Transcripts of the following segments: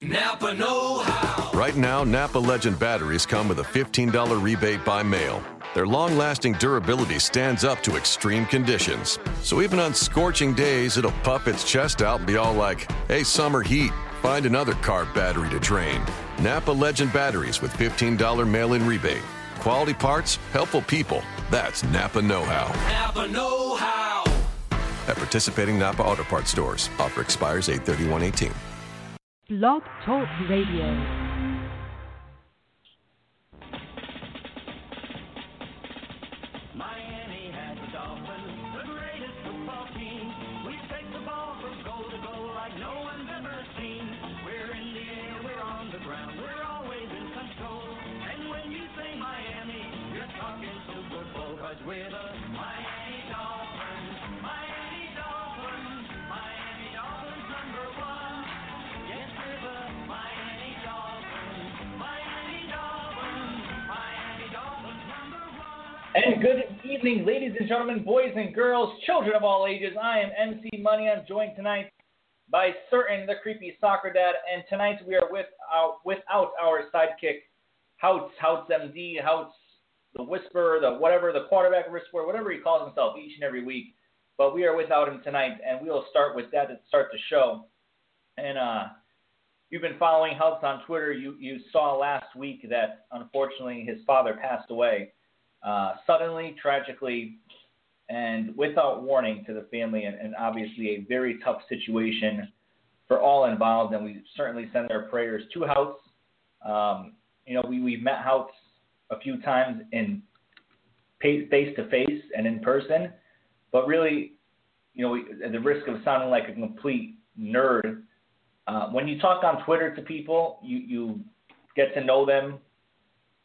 Napa Know How. Right now, Napa Legend batteries come with a $15 rebate by mail. Their long lasting durability stands up to extreme conditions. So even on scorching days, it'll puff its chest out and be all like, hey, summer heat, find another car battery to drain. Napa Legend batteries with $15 mail in rebate. Quality parts, helpful people. That's Napa Know How. Napa Know How. At participating Napa Auto Parts stores, offer expires 831 Blog Talk Radio. And good evening, ladies and gentlemen, boys and girls, children of all ages. I am MC Money. I'm joined tonight by Sutton the creepy soccer dad, and tonight we are with our, without our sidekick, Houts, Houts MD, Houts the Whisperer, the whatever, the quarterback whisperer, whatever he calls himself each and every week. But we are without him tonight, and we will start with that to start the show. And uh, you've been following Houts on Twitter. You you saw last week that unfortunately his father passed away uh, suddenly, tragically, and without warning to the family, and, and obviously a very tough situation for all involved. And we certainly send our prayers to Houts. Um, you know, we, we've met Houts a few times in face to face and in person, but really, you know, we, at the risk of sounding like a complete nerd, uh, when you talk on Twitter to people, you, you get to know them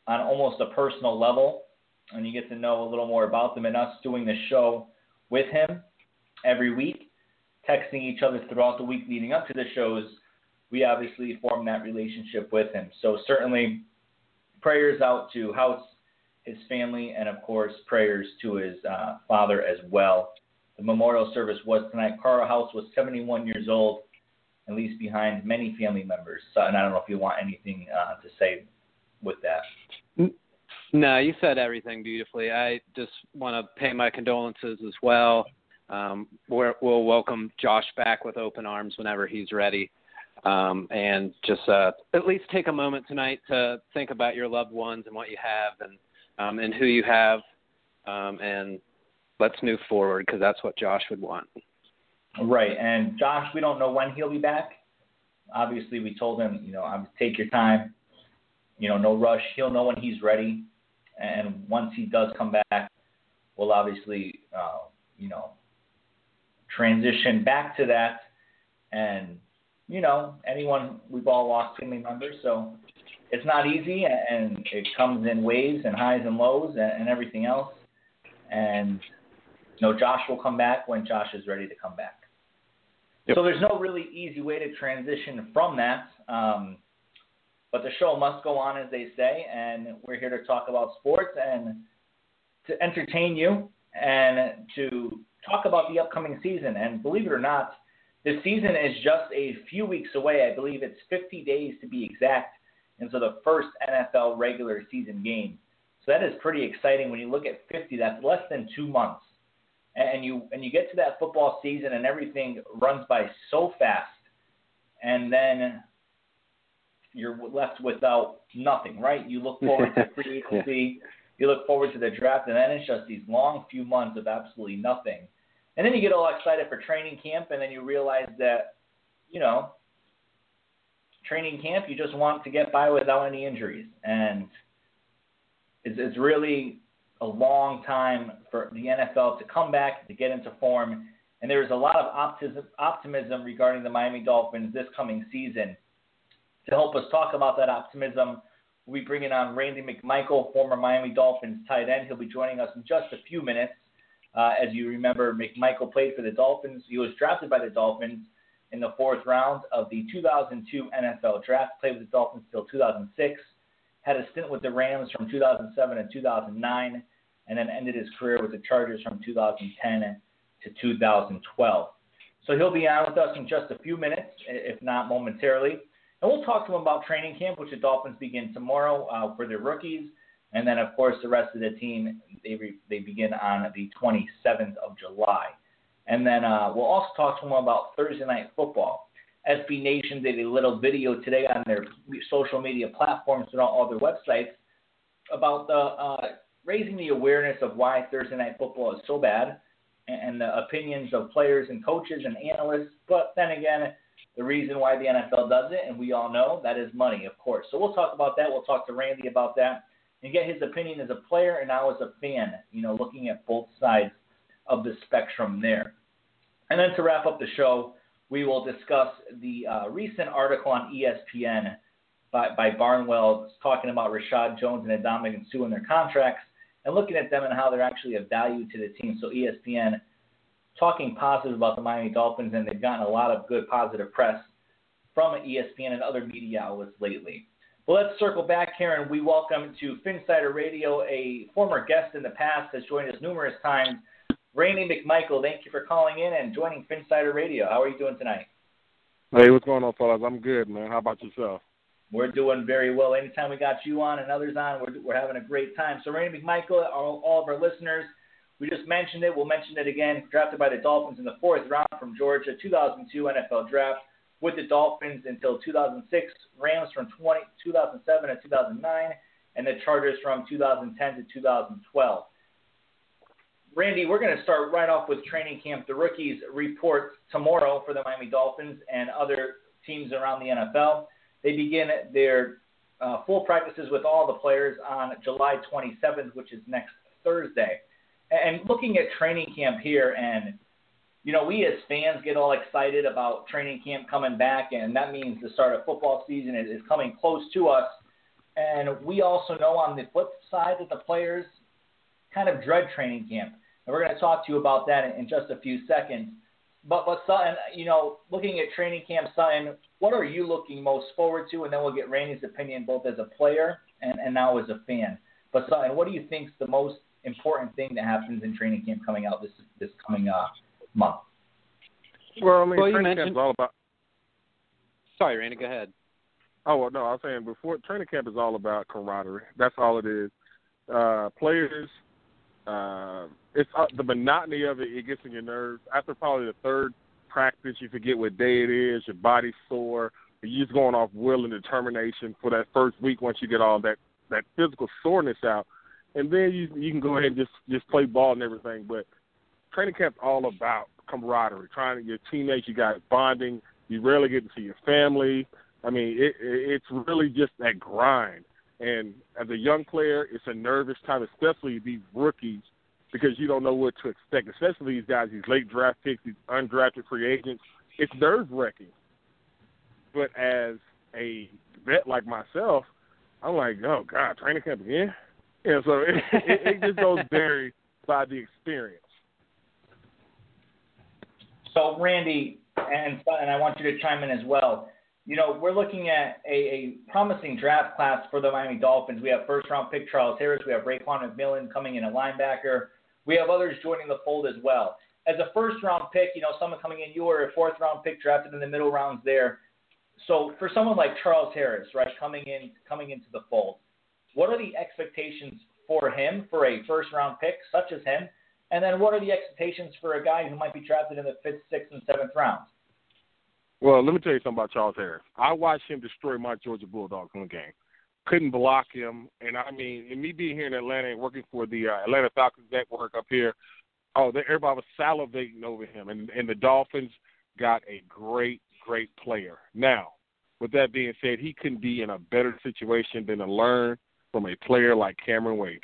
on almost a personal level and you get to know a little more about them and us doing the show with him every week, texting each other throughout the week leading up to the shows, we obviously form that relationship with him. So certainly prayers out to Houts, his family, and of course prayers to his uh, father as well. The memorial service was tonight. Carl Houts was 71 years old and leaves behind many family members. So, and I don't know if you want anything uh, to say with that. No, you said everything beautifully. I just want to pay my condolences as well. Um, we're, we'll welcome Josh back with open arms whenever he's ready. Um, and just uh, at least take a moment tonight to think about your loved ones and what you have and um, and who you have, um, and let's move forward because that's what Josh would want. Right, and Josh, we don't know when he'll be back. Obviously, we told him, you know, take your time. You know, no rush. He'll know when he's ready and once he does come back, we'll obviously, uh, you know, transition back to that. And, you know, anyone, we've all lost family members, so it's not easy, and it comes in waves and highs and lows and, and everything else. And, you know, Josh will come back when Josh is ready to come back. Yep. So there's no really easy way to transition from that. Um, but the show must go on, as they say, and we're here to talk about sports and to entertain you and to talk about the upcoming season. And believe it or not, the season is just a few weeks away. I believe it's 50 days to be exact until the first NFL regular season game. So that is pretty exciting when you look at 50. That's less than two months, and you and you get to that football season and everything runs by so fast, and then you're left without nothing, right? You look forward to free agency, you look forward to the draft, and then it's just these long few months of absolutely nothing. And then you get all excited for training camp, and then you realize that, you know, training camp, you just want to get by without any injuries. And it's, it's really a long time for the NFL to come back, to get into form. And there's a lot of optimism, optimism regarding the Miami Dolphins this coming season to help us talk about that optimism, we'll be bringing on Randy McMichael, former Miami Dolphins tight end. He'll be joining us in just a few minutes. Uh, as you remember, McMichael played for the Dolphins. He was drafted by the Dolphins in the fourth round of the 2002 NFL Draft. Played with the Dolphins until 2006. Had a stint with the Rams from 2007 and 2009, and then ended his career with the Chargers from 2010 to 2012. So he'll be on with us in just a few minutes, if not momentarily. And we'll talk to him about training camp, which the Dolphins begin tomorrow uh, for their rookies. And then, of course, the rest of the team, they, re- they begin on the 27th of July. And then uh, we'll also talk to him about Thursday Night Football. SB Nation did a little video today on their social media platforms and all their websites about the uh, raising the awareness of why Thursday Night Football is so bad and the opinions of players and coaches and analysts. But then again, the reason why the NFL does it, and we all know that is money, of course. So we'll talk about that. We'll talk to Randy about that and get his opinion as a player and now as a fan, you know, looking at both sides of the spectrum there. And then to wrap up the show, we will discuss the uh, recent article on ESPN by, by Barnwell talking about Reshad Jones and Ndamukong Suh and their contracts and looking at them and how they're actually a value to the team. So ESPN talking positive about the Miami Dolphins, and they've gotten a lot of good positive press from ESPN and other media outlets lately. Well, let's circle back here, and we welcome to Phinsider Radio a former guest in the past has joined us numerous times, Randy McMichael. Thank you for calling in and joining Phinsider Radio. How are you doing tonight? Hey, what's going on, fellas? I'm good, man. How about yourself? We're doing very well. Anytime we got you on and others on, we're, we're having a great time. So, Randy McMichael, all, all of our listeners, we just mentioned it. We'll mention it again. Drafted by the Dolphins in the fourth round from Georgia, 2002 NFL draft with the Dolphins until 2006, Rams from 20, 2007 to 2009, and the Chargers from 2010 to 2012. Randy, we're going to start right off with training camp. The rookies report tomorrow for the Miami Dolphins and other teams around the NFL. They begin their uh, full practices with all the players on July 27th, which is next Thursday. And looking at training camp here, and you know, we as fans get all excited about training camp coming back, and that means the start of football season is, coming close to us. And we also know on the flip side that the players kind of dread training camp. And we're going to talk to you about that in, in just a few seconds. But, but Sutton, you know, looking at training camp, Sutton, what are you looking most forward to? And then we'll get Randy's opinion both as a player and, and now as a fan. But Sutton, what do you think's the most important thing that happens in training camp coming out this this coming uh, month? Well, I mean, Well, training mentioned- camp is all about. Sorry, Randy, go ahead. Oh well, no, I was saying before training camp is all about camaraderie. That's all it is. Uh, players, uh, it's uh, the monotony of it. It gets in your nerves. After probably the third practice, you forget what day it is. Your body's sore. You're just going off will and determination for that first week. Once you get all that that physical soreness out, and then you you can go ahead and just just play ball and everything. But training camp's all about camaraderie. Trying to your teammates, you got bonding. You rarely get to see your family. I mean, it, it, it's really just that grind. And as a young player, it's a nervous time, especially these rookies, because you don't know what to expect. Especially these guys, these late draft picks, these undrafted free agents. It's nerve wracking. But as a vet like myself, I'm like, oh God, training camp again. Yeah, so it, it, it just goes vary by the experience. So, Randy, and and I want you to chime in as well. You know, we're looking at a, a promising draft class for the Miami Dolphins. We have first round pick Charles Harris. We have Raekwon McMillan coming in a linebacker. We have others joining the fold as well. As a first round pick, you know, someone coming in, you were a fourth round pick drafted in the middle rounds there. So for someone like Charles Harris, right, coming in coming into the fold, what are the expectations for him for a first round pick such as him? And then what are the expectations for a guy who might be drafted in the fifth, sixth, and seventh rounds? Well, let me tell you something about Charles Harris. I watched him destroy my Georgia Bulldogs in the game. Couldn't block him, and I mean, and me being here in Atlanta and working for the uh, Atlanta Falcons network up here, oh, they, everybody was salivating over him, and and the Dolphins got a great, great player. Now, with that being said, he couldn't be in a better situation than to learn from a player like Cameron Wake.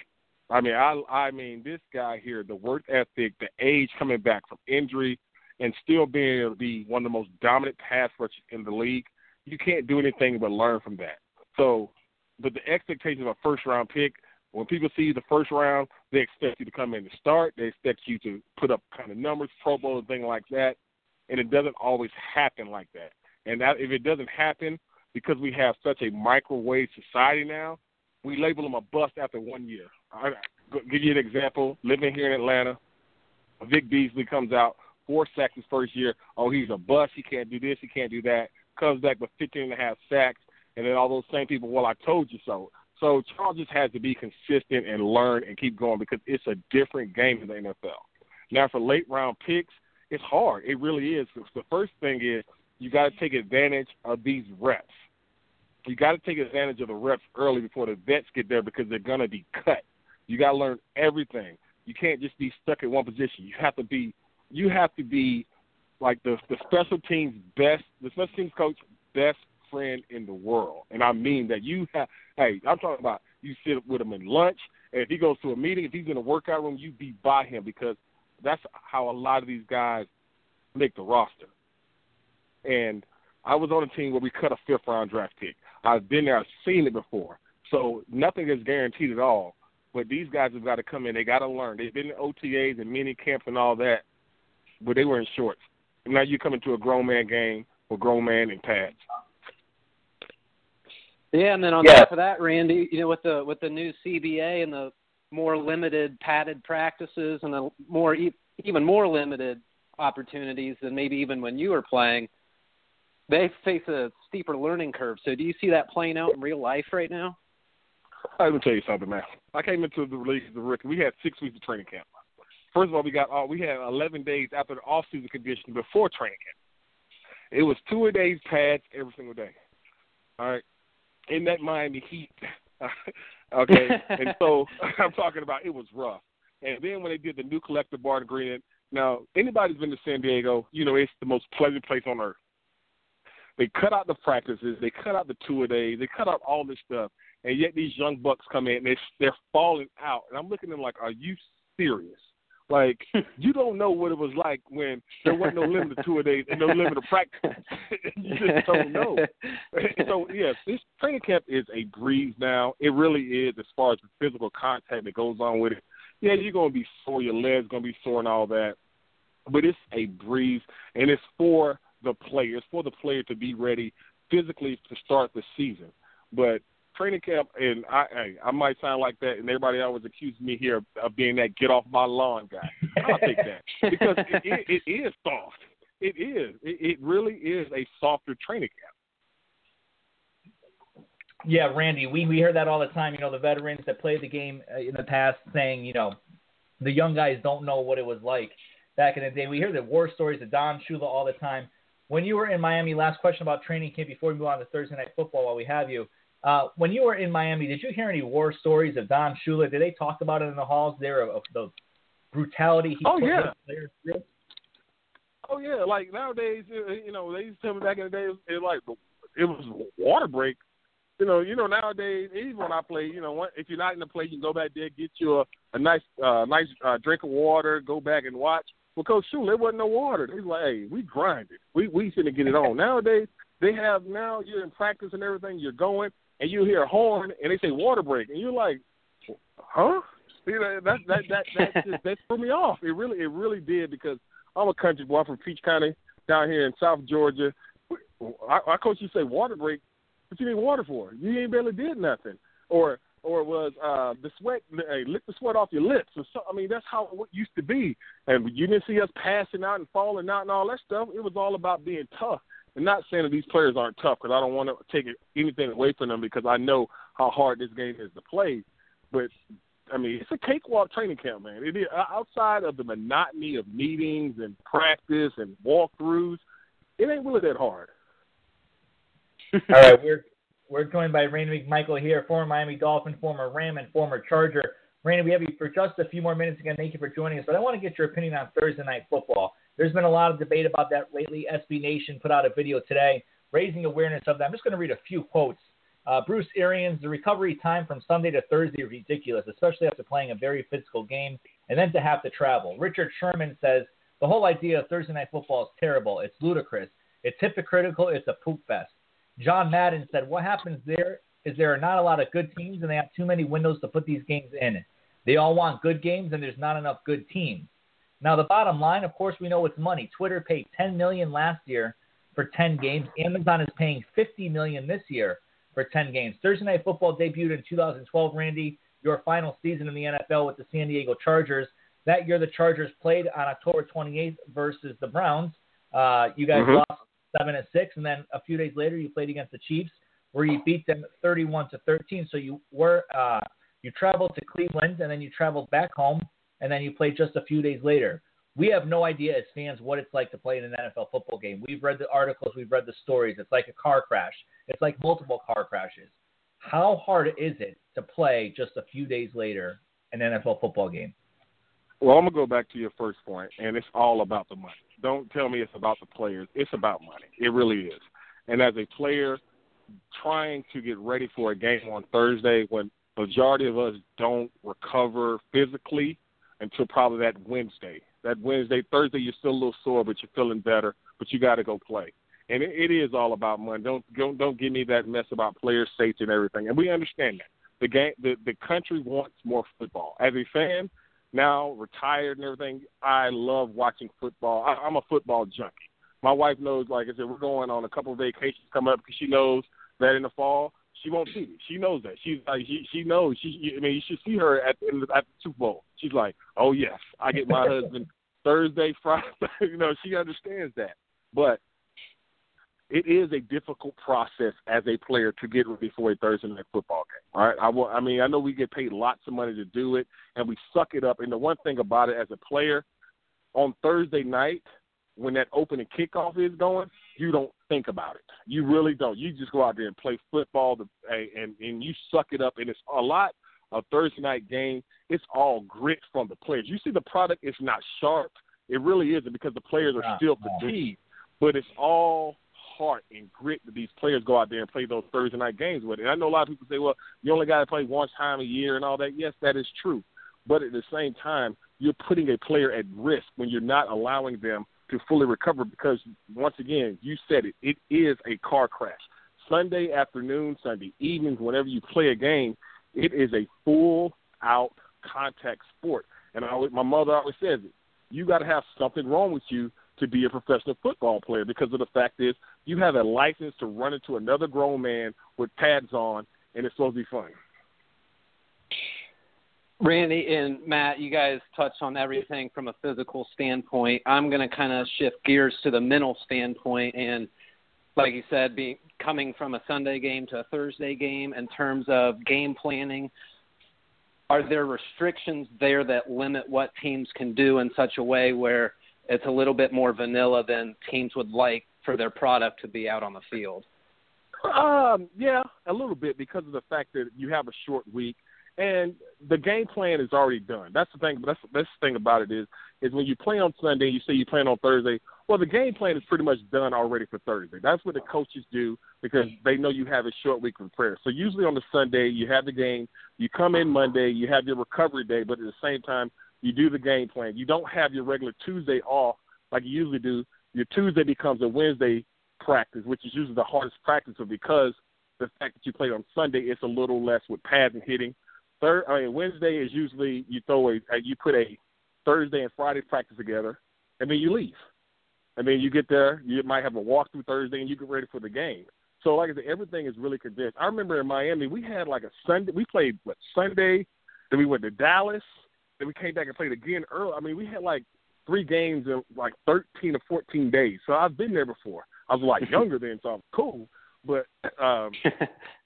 I mean, I I mean, this guy here, the work ethic, the age coming back from injury, and still being able one of the most dominant pass rushers in the league, you can't do anything but learn from that. So, but the expectations of a first round pick, when people see the first round, they expect you to come in to start. They expect you to put up kind of numbers, Pro Bowl, and things like that. And it doesn't always happen like that. And that if it doesn't happen, because we have such a microwave society now, we label them a bust after one year. I give you an example. Living here in Atlanta, Vic Beasley comes out four sacks his first year. Oh, he's a bust. He can't do this. He can't do that. comes back with 15 and a half sacks, and then all those same people, well, I told you so. So Charles just has to be consistent and learn and keep going because it's a different game in the NFL. Now, for late round picks, it's hard. It really is. The first thing is you got to take advantage of these reps. You got to take advantage of the reps early before the vets get there because they're going to be cut. You got to learn everything. You can't just be stuck in one position. You have to be you have to be like the the special teams best the special teams coach best friend in the world. And I mean that you have hey, I'm talking about you sit with him in lunch and if he goes to a meeting, if he's in a workout room, you be by him because that's how a lot of these guys make the roster. And I was on a team where we cut a fifth round draft pick. I've been there, I've seen it before. So nothing is guaranteed at all. But these guys have got to come in. They got to learn. They've been in OTAs and mini camp and all that, but they were in shorts. And now you come into a grown man game with grown man in pads. Yeah, and then on Yeah. top of that, Randy, you know, with the with the new CBA and the more limited padded practices and the more e- even more limited opportunities than maybe even when you were playing, they face a steeper learning curve. So, do you see that playing out in real life right now? Let me tell you something, man. I came into the league as a rookie. We had six weeks of training camp. First of all, we got uh, we had 11 days after the off-season condition before training camp. It was two a days pads every single day. All right, in that Miami Heat. okay, and so I'm talking about it was rough. And then when they did the new collective bargaining agreement, now anybody's been to San Diego, you know it's the most pleasant place on earth. They cut out the practices, they cut out the two a days, they cut out all this stuff, and yet these young bucks come in and they they're falling out. And I'm looking at them like, are you serious? Like you don't know what it was like when there wasn't no limit to a days and no limit to practice. you just don't know. so yes, this training camp is a breeze now. It really is as far as the physical contact that goes on with it. Yeah, you're gonna be sore, your legs gonna be sore and all that. But it's a breeze and it's for the player. It's for the player to be ready physically to start the season. But training camp, and I, I, I might sound like that, and everybody always accuses me here of being that get off my lawn guy. I'll take that because it, it, it is soft. It is. It, it really is a softer training camp. Yeah, Randy, we we hear that all the time. You know, the veterans that played the game uh, in the past saying, you know, the young guys don't know what it was like back in the day. We hear the war stories of Don Shula all the time. When you were in Miami, last question about training camp before we move on to Thursday night football while we have you. Uh, when you were in Miami, did you hear any war stories of Don Shula? Did they talk about it in the halls there of, of the brutality he Oh, yeah. players through? Oh yeah, like nowadays, you know, they used to tell me back in the day, it was, like it was water break. You know, you know nowadays, even when I play, you know, if you're not in the play, you can go back there, get you a, a nice, uh, nice uh, drink of water, go back and watch. Coach Shula, there wasn't no water. They was like, hey, we grinded. We we finna get it on. Nowadays, they have now you're in practice and everything. You're going and you hear a horn and they say water break, and you're like, huh? You know, that that that that just, that threw me off. It really it really did because I'm a country boy. I'm from Peach County down here in South Georgia. I, I coach you say water break. What you need water for? You ain't barely did nothing. Or or it was uh the sweat hey, lick the sweat off your lips or so I mean that's how it used to be. And you didn't see us passing out and falling out and all that stuff. It was all about being tough. And not saying that these players aren't tough because I don't want to take anything away from them because I know how hard this game is to play. But I mean, it's a cakewalk training camp, man. It is outside of the monotony of meetings and practice and walkthroughs. It ain't really that hard. All right, we're we're joined by Randy McMichael here, former Miami Dolphin, former Ram, and former Charger. Randy, we have you for just a few more minutes again. Thank you for joining us. But I want to get your opinion on Thursday night football. There's been a lot of debate about that lately. SB Nation put out a video today raising awareness of that. I'm just going to read a few quotes. Uh, Bruce Arians, the recovery time from Sunday to Thursday is ridiculous, especially after playing a very physical game and then to have to travel. Richard Sherman says the whole idea of Thursday night football is terrible. It's ludicrous. It's hypocritical. It's a poop fest. John Madden said, What happens there is there are not a lot of good teams and they have too many windows to put these games in. They all want good games and there's not enough good teams. Now the bottom line, of course, we know it's money. Twitter paid 10 million last year for 10 games. Amazon is paying 50 million this year for 10 games. Thursday Night Football debuted in 2012. Randy, your final season in the NFL with the San Diego Chargers. That year, the Chargers played on October 28th versus the Browns. Uh, you guys Mhm. lost seven and six, and then a few days later you played against the Chiefs, where you beat them 31 to 13. So you were uh, you traveled to Cleveland, and then you traveled back home, and then you played just a few days later. We have no idea as fans what it's like to play in an NFL football game. We've read the articles, we've read the stories. It's like a car crash. It's like multiple car crashes. How hard is it to play just a few days later an NFL football game? Well, I'm gonna go back to your first point, and it's all about the money. Don't tell me it's about the players. It's about money. It really is. And as a player, trying to get ready for a game on Thursday when majority of us don't recover physically until probably that Wednesday. That Wednesday, Thursday, you're still a little sore, but you're feeling better. But you got to go play, and it, it is all about money. Don't don't don't give me that mess about player safety and everything. And we understand that the game, the the country wants more football. As a fan, now retired and everything, I love watching football. I, I'm a football junkie. My wife knows, like I said, we're going on a couple of vacations coming up because she knows that in the fall she won't see me. She knows that. She's like she she knows. She I mean you should see her at the at the Super Bowl. She's like, oh yes, I get my husband Thursday, Friday. you know she understands that, but it is a difficult process as a player to get ready for a Thursday night football game. All right, I will. I mean, I know we get paid lots of money to do it, and we suck it up. And the one thing about it, as a player, on Thursday night when that opening kickoff is going, you don't think about it. You really don't. You just go out there and play football, to, and and you suck it up. And it's a lot of Thursday night game. It's all grit from the players. You see, the product is not sharp. It really isn't because the players are still fatigued. But it's all heart and grit that these players go out there and play those Thursday night games with. And I know a lot of people say, well, you only got to play one time a year and all that. Yes, that is true. But at the same time, you're putting a player at risk when you're not allowing them to fully recover because, once again, you said it, it is a car crash. Sunday afternoon, Sunday evenings, whenever you play a game, it is a full out contact sport. And I, my mother always says it. You got to have something wrong with you to be a professional football player because of the fact is you have a license to run into another grown man with pads on, and it's supposed to be fun. Randy and Matt, you guys touched on everything from a physical standpoint. I'm going to kind of shift gears to the mental standpoint, and like you said, being coming from a Sunday game to a Thursday game in terms of game planning. Are there restrictions there that limit what teams can do in such a way where it's a little bit more vanilla than teams would like for their product to be out on the field? Um, yeah, a little bit because of the fact that you have a short week and the game plan is already done. That's the thing. That's the best thing about it is is when you play on Sunday, you say you plan on Thursday. Well, the game plan is pretty much done already for Thursday. That's what the coaches do because they know you have a short week of prayer. So usually on the Sunday, you have the game. You come in Monday, you have your recovery day, but at the same time, you do the game plan. You don't have your regular Tuesday off like you usually do. Your Tuesday becomes a Wednesday practice, which is usually the hardest practice, because the fact that you play on Sunday, it's a little less with pads and hitting. Third, I mean Wednesday is usually you throw a uh, you put a Thursday and Friday practice together, and then you leave. And then you get there, you might have a walkthrough Thursday, and you get ready for the game. So, like I said, everything is really condensed. I remember in Miami, we had like a Sunday. We played what Sunday, then we went to Dallas, then we came back and played again early. I mean, we had like three games in like 13 or 14 days. So I've been there before. I was like younger then, so I'm cool. But um,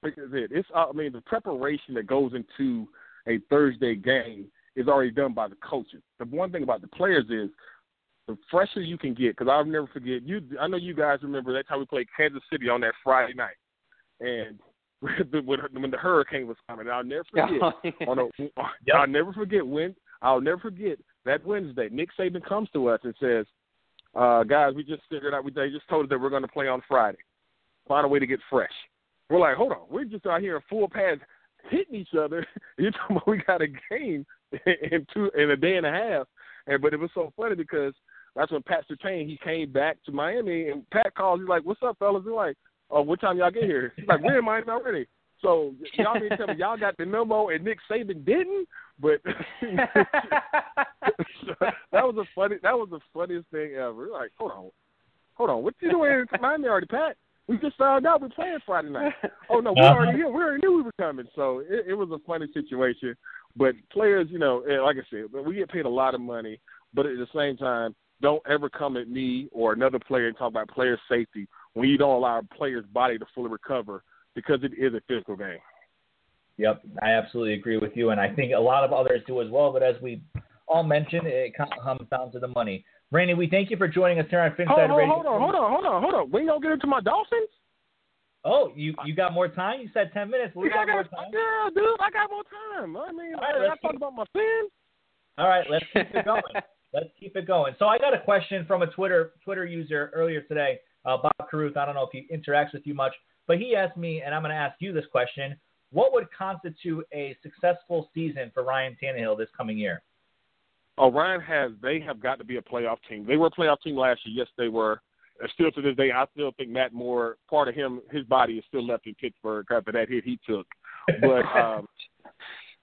like I said, it's I mean the preparation that goes into a Thursday game is already done by the coaches. The one thing about the players is the fresher you can get, because I'll never forget you. I know you guys remember that time we played Kansas City on that Friday night, and when, when the hurricane was coming, I'll never forget. on a, I'll never forget when. I'll never forget that Wednesday. Nick Saban comes to us and says, uh, "Guys, we just figured out. We they just told us that we're going to play on Friday. Find a way to get fresh." We're like, "Hold on, we're just out here in full pads hitting each other. You're talking about we got a game in two in a day and a half." And but it was so funny because that's when Pat Surtain he came back to Miami and Pat calls. He's like, "What's up, fellas?" He's like, "Oh, what time y'all get here?" He's like, "We're in Miami already." So y'all to tell me y'all got the memo and Nick Saban didn't? But that was a funny. That was the funniest thing ever. Like, hold on, hold on. What you doing in Miami already, Pat? We just found out we're playing Friday night. Oh no, we already here. We already knew we were coming. So it, it was a funny situation. But players, you know, eh, like I said, we get paid a lot of money, but at the same time, don't ever come at me or another player and talk about player safety when you don't allow a player's body to fully recover because it is a physical game. Yep, I absolutely agree with you, and I think a lot of others do as well. But as we all mentioned, it comes down to the money. Randy, we thank you for joining us here on Hold, Finside hold, Radio. hold on, hold on, hold on, hold on. We don't get into my Dolphins? Oh, you you got more time? You said ten minutes. We got I more time. yeah, dude, I got more time. I mean, All right, I, I let's talk keep- about my sins. All right, let's keep it going. let's keep it going. So I got a question from a Twitter Twitter user earlier today, uh, Bob Caruth. I don't know if he interacts with you much, but he asked me, and I'm going to ask you this question: What would constitute a successful season for Ryan Tannehill this coming year? Oh, Ryan has they have got to be a playoff team. They were a playoff team last year. Yes, they were. And still to this day, I still think Matt Moore, part of him, his body is still left in Pittsburgh after that hit he took. But um,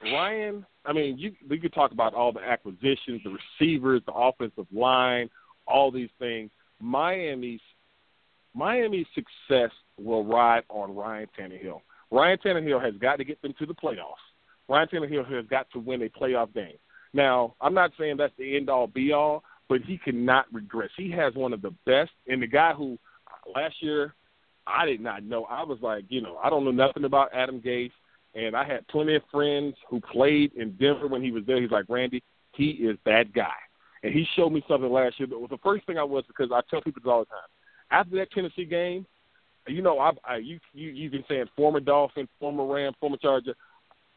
Ryan, I mean, you we could talk about all the acquisitions, the receivers, the offensive line, all these things. Miami's Miami's success will ride on Ryan Tannehill. Ryan Tannehill has got to get them to the playoffs. Ryan Tannehill has got to win a playoff game. Now, I'm not saying that's the end all be all, but he cannot regress. He has one of the best, and the guy who last year I did not know. I was like, you know, I don't know nothing about Adam Gase, and I had plenty of friends who played in Denver when he was there. He's like, Randy, he is that guy, and he showed me something last year. That was the first thing I was because I tell people this all the time. After that Tennessee game, you know, I, I you you you've been saying former Dolphin, former Ram, former Charger.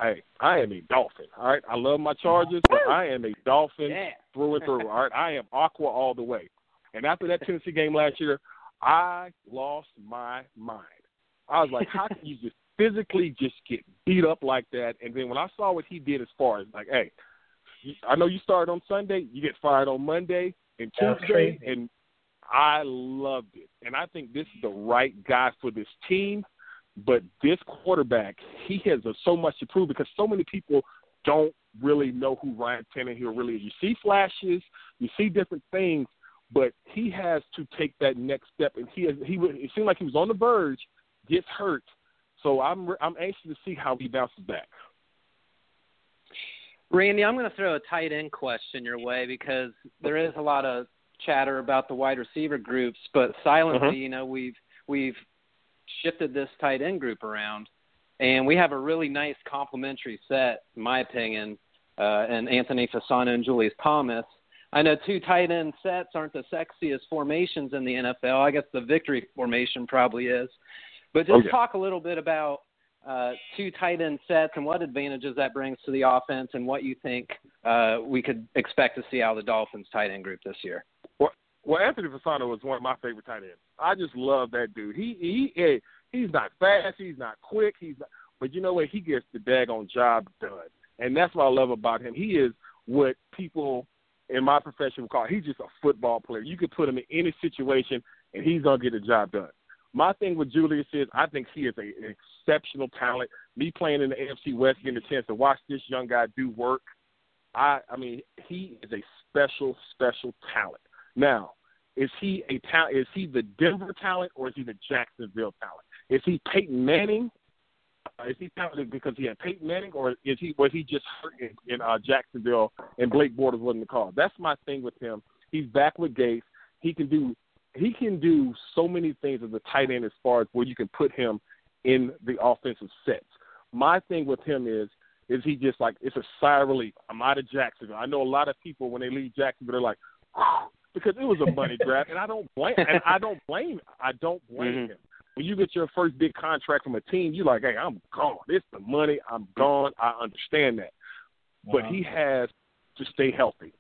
Hey, I am a Dolphin. All right, I love my Chargers, but I am a Dolphin Yeah. through and through. All right, I am Aqua all the way. And after that Tennessee game last year, I lost my mind. I was like, how can you just physically just get beat up like that? And then when I saw what he did as far as like, hey, I know you started on Sunday, you get fired on Monday and Tuesday, and I loved it. And I think this is the right guy for this team. But this quarterback, he has so much to prove because so many people don't really know who Ryan Tannehill really is. You see flashes, you see different things, but he has to take that next step. And he has, he it seemed like he was on the verge, gets hurt. So I'm I'm anxious to see how he bounces back. Randy, I'm going to throw a tight end question your way because there is a lot of chatter about the wide receiver groups, but silently, Mhm. you know, we've we've shifted this tight end group around, and we have a really nice complementary set, in my opinion, uh, and Anthony Fasano and Julius Thomas. I know two tight end sets aren't the sexiest formations in the NFL. I guess the victory formation probably is, but just yeah. talk a little bit about uh, two tight end sets and what advantages that brings to the offense and what you think uh, we could expect to see out of the Dolphins tight end group this year. Well, Anthony Fasano is one of my favorite tight ends. I just love that dude. He he he's not fast, he's not quick, he's not, but you know what? He gets the daggone job done, and that's what I love about him. He is what people in my profession would call. He's just a football player. You could put him in any situation, and he's gonna get the job done. My thing with Julius is I think he is a, an exceptional talent. Me playing in the AFC West, getting a chance to watch this young guy do work. I I mean, he is a special, special talent. Now, is he a talent? Is he the Denver talent or is he the Jacksonville talent? Is he Peyton Manning? Uh, is he talented because he had Peyton Manning, or is he was he just hurt in, in uh, Jacksonville and Blake Bortles wasn't the call? That's my thing with him. He's back with Gase. He can do he can do so many things as a tight end as far as where you can put him in the offensive sets. My thing with him is is he just like it's a sigh of relief. I'm out of Jacksonville. I know a lot of people when they leave Jacksonville, they're like, because it was a money grab, and I don't blame and I don't blame I don't blame Mhm. him. When you get your first big contract from a team, you're like, hey, I'm gone. It's the money. I'm gone. I understand that, but Uh-huh. he has to stay healthy.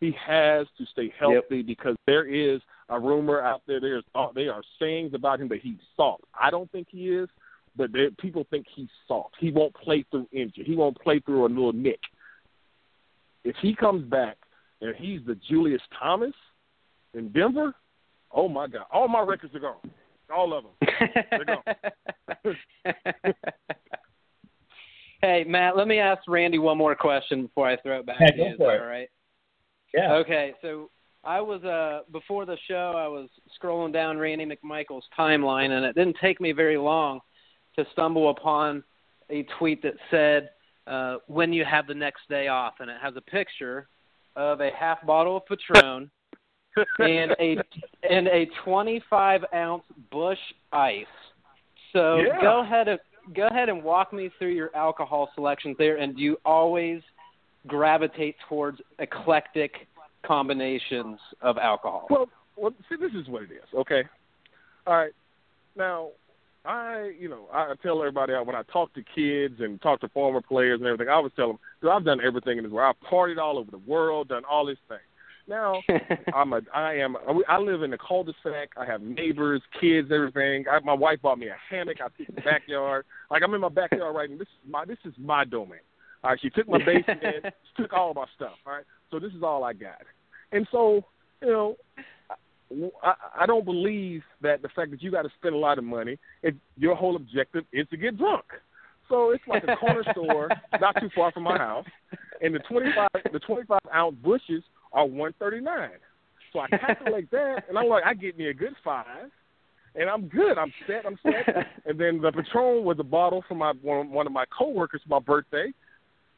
He has to stay healthy because there is a rumor out there. There's uh, there are sayings about him that he's soft. I don't think he is, but there, people think he's soft. He won't play through injury. He won't play through a little nick. If he comes back and he's the Julius Thomas in Denver, oh my God, all my records are gone, all of them. hey, Matt, let me ask Randy one more question before I throw it back Yeah, to you. Is that all right? Yeah. Okay, so I was uh before the show I was scrolling down Randy McMichael's timeline and it didn't take me very long to stumble upon a tweet that said uh when you have the next day off and it has a picture of a half bottle of Patron and a and a 25 ounce Busch Ice. So Yeah. go ahead and go ahead and walk me through your alcohol selections there. And do you always gravitate towards eclectic combinations of alcohol? Well, well, see, this is what it is. Okay, all right. Now, I, you know, I tell everybody when I talk to kids and talk to former players and everything. I always tell them, because I've done everything in this world. I've partied all over the world, done all these thing. Now, I'm a, I am, I live in a cul-de-sac. I have neighbors, kids, everything. I, my wife bought me a hammock. I sit in the backyard. Like I'm in my backyard right now. This is my, this is my domain. All right, she took my basement, she took all my stuff. All right, so this is all I got. And so, you know, I, I don't believe that the fact that you got to spend a lot of money, if your whole objective is to get drunk. So it's like a corner store not too far from my house, and the twenty five the twenty five ounce Busches are one thirty nine. So I calculate that, and I'm like, I get me a good five, and I'm good. I'm set. I'm set. And then the Patron was a bottle from my one, one of my coworkers for my birthday.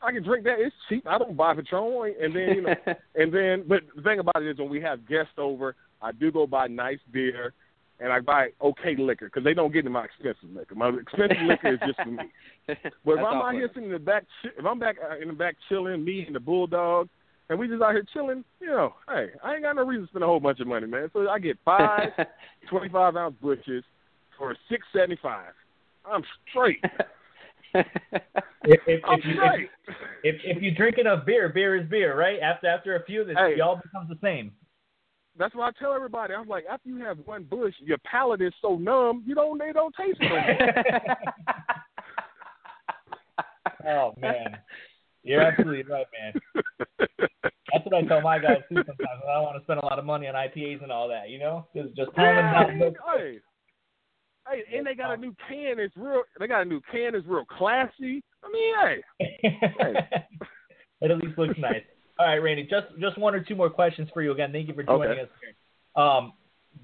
I can drink that. It's cheap. I don't buy Patron, and then you know, and then. But the thing about it is, when we have guests over, I do go buy nice beer, and I buy okay liquor because they don't get in my expensive liquor. My expensive liquor is just for me. But if That's I'm out here sitting in the back, if I'm back uh, in the back chilling, me and the bulldog, and we just out here chilling, you know, hey, I ain't got no reason to spend a whole bunch of money, man. So I get five 25 ounce Busches for six seventy five. I'm straight. If, if, if, I'm you, straight. if, if you drink enough beer, beer is beer, right? After after a few, this Hey. it all becomes the same. That's what I tell everybody. I'm like, after you have one Busch, your palate is so numb, you don't they don't taste it no oh man, you're absolutely right, man. That's what I tell my guys too. Sometimes I don't want to spend a lot of money on IPAs and all that, you know, just just Yeah, milk. hey, hey, and they got a new can. It's real. They got a new can. It's real classy. I mean, hey, it at least looks nice. All right, Randy, just just one or two more questions for you again. Thank you for joining Okay. us here. Um,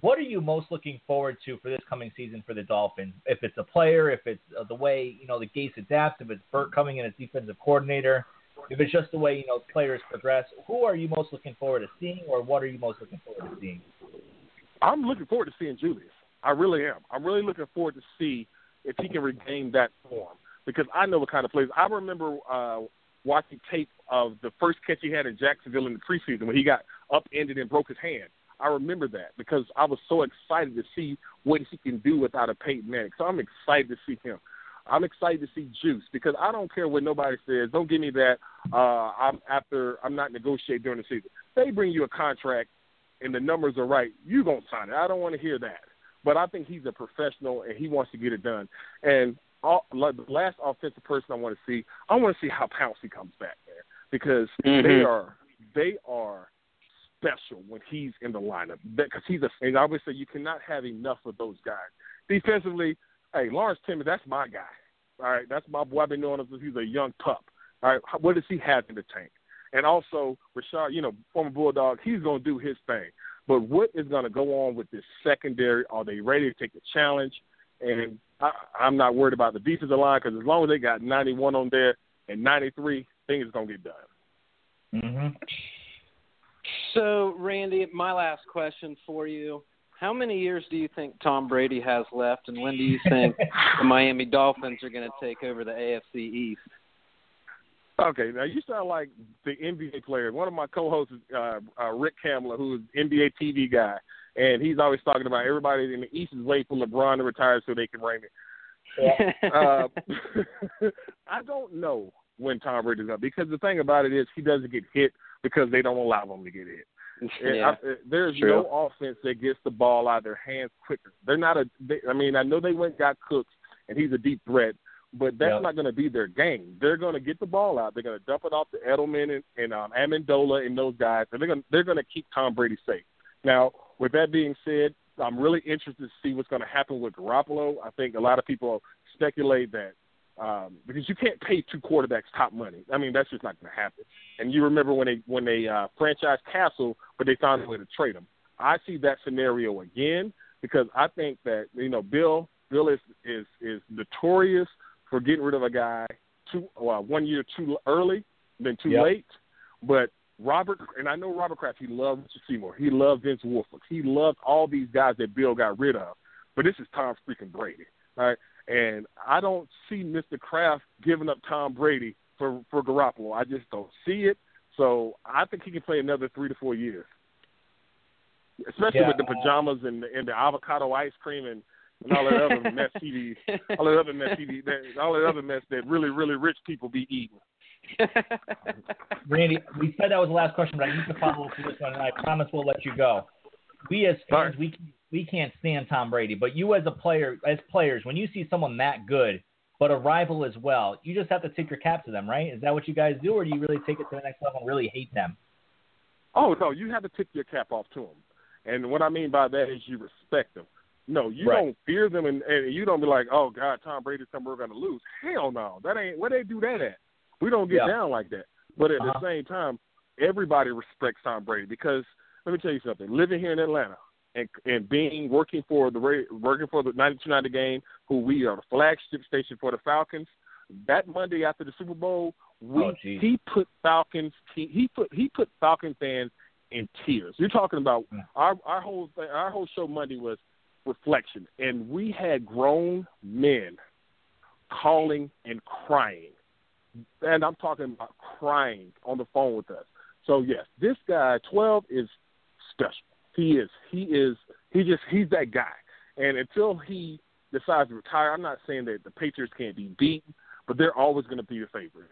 what are you most looking forward to for this coming season for the Dolphins? If it's a player, if it's uh, the way you know the Gase adapt, if it's Burke coming in as defensive coordinator, if it's just the way you know players progress, who are you most looking forward to seeing, or what are you most looking forward to seeing? I'm looking forward to seeing Julius. I really am. I'm really looking forward to see if he can regain that form because I know what kind of plays. I remember uh, watching tape of the first catch he had in Jacksonville in the preseason when he got upended and broke his hand. I remember that because I was so excited to see what he can do without a Peyton Manning. So I'm excited to see him. I'm excited to see Juice because I don't care what nobody says. Don't give me that. Uh, I'm after I'm not negotiating during the season. They bring you a contract and the numbers are right. You gonna sign it. I don't want to hear that. But I think he's a professional and he wants to get it done. And all, like, the last offensive person I want to see, I want to see how Pouncey comes back there because they Mhm. are they are special when he's in the lineup because he's a. And say you cannot have enough of those guys. Defensively, hey, Lawrence Timmons, that's my guy. All right, that's my boy. I've been knowing him since he's a young pup. All right, what does he have in the tank? And also, Reshad, you know, former Bulldog, he's going to do his thing. But what is going to go on with this secondary? Are they ready to take the challenge? And I, I'm not worried about the defensive line because as long as they got 91 on there and 93, things are going to get done. Mm-hmm. So, Randy, my last question for you. How many years do you think Tom Brady has left, and when do you think the Miami Dolphins are going to take over the AFC East? Okay, now you sound like the NBA player. One of my co-hosts is uh, uh, Rick Kamla, who is NBA TV guy, and he's always talking about everybody in the East is waiting for LeBron to retire so they can reign it. uh, I don't know when Tom Brady's up because the thing about it is he doesn't get hit because they don't allow him to get hit. Yeah. I, there's true. no offense that gets the ball out of their hands quicker. They're not a. They, I mean, I know they went and got Cooks, and he's a deep threat, but that's Yeah. not going to be their game. They're going to get the ball out. They're going to dump it off to Edelman and, and um, Amendola and those guys, and they're going they're going to keep Tom Brady safe. Now, with that being said, I'm really interested to see what's going to happen with Garoppolo. I think a lot of people speculate that um, because you can't pay two quarterbacks top money. I mean, that's just not going to happen. And you remember when they when they uh, franchised Cassel, but they found a way to trade him. I see that scenario again because I think that you know Bill Bill is is is notorious for getting rid of a guy too well, one year too early than too Yep. late. But Robert, and I know Robert Kraft, he loved Mr. Seymour. He loved Vince Wilfork. He loved all these guys that Bill got rid of. But this is Tom freaking Brady, all right? And I don't see Mr. Kraft giving up Tom Brady for for Garoppolo. I just don't see it. So I think he can play another three to four years, especially Yeah, with the uh, pajamas and the, and the avocado ice cream and, and all that other mess he all that other mess he that all that other mess that really really rich people be eating. Randy, we said that was the last question, but I need to follow up with this one, and I promise we'll let you go. We as fans, right. we we can't stand Tom Brady, but you as a player, as players, when you see someone that good, but a rival as well, you just have to tip your cap to them, right? Is that what you guys do, or do you really take it to the next level and really hate them? Oh no, you have to tip your cap off to them. And what I mean by that is you respect them. No, you Right. don't fear them, and, and you don't be like, "Oh God, Tom Brady's something we're going to lose." Hell no, that ain't where they do that at. We don't get Yeah. down like that. But at Uh-huh. the same time, everybody respects Tom Brady because let me tell you something. Living here in Atlanta and and being working for the working for the 9290 game, who we are the flagship station for the Falcons. That Monday after the Super Bowl, we Oh, he put Falcons he, he put he put Falcon fans in tears. You're talking about mm. our our whole thing, our whole show Monday was reflection, and we had grown men calling and crying, and I'm talking about crying on the phone with us. So yes, this guy 12 is special. He is he is he just he's that guy, and until he decides to retire, I'm not saying that the Patriots can't be beaten, but they're always going to be the favorite.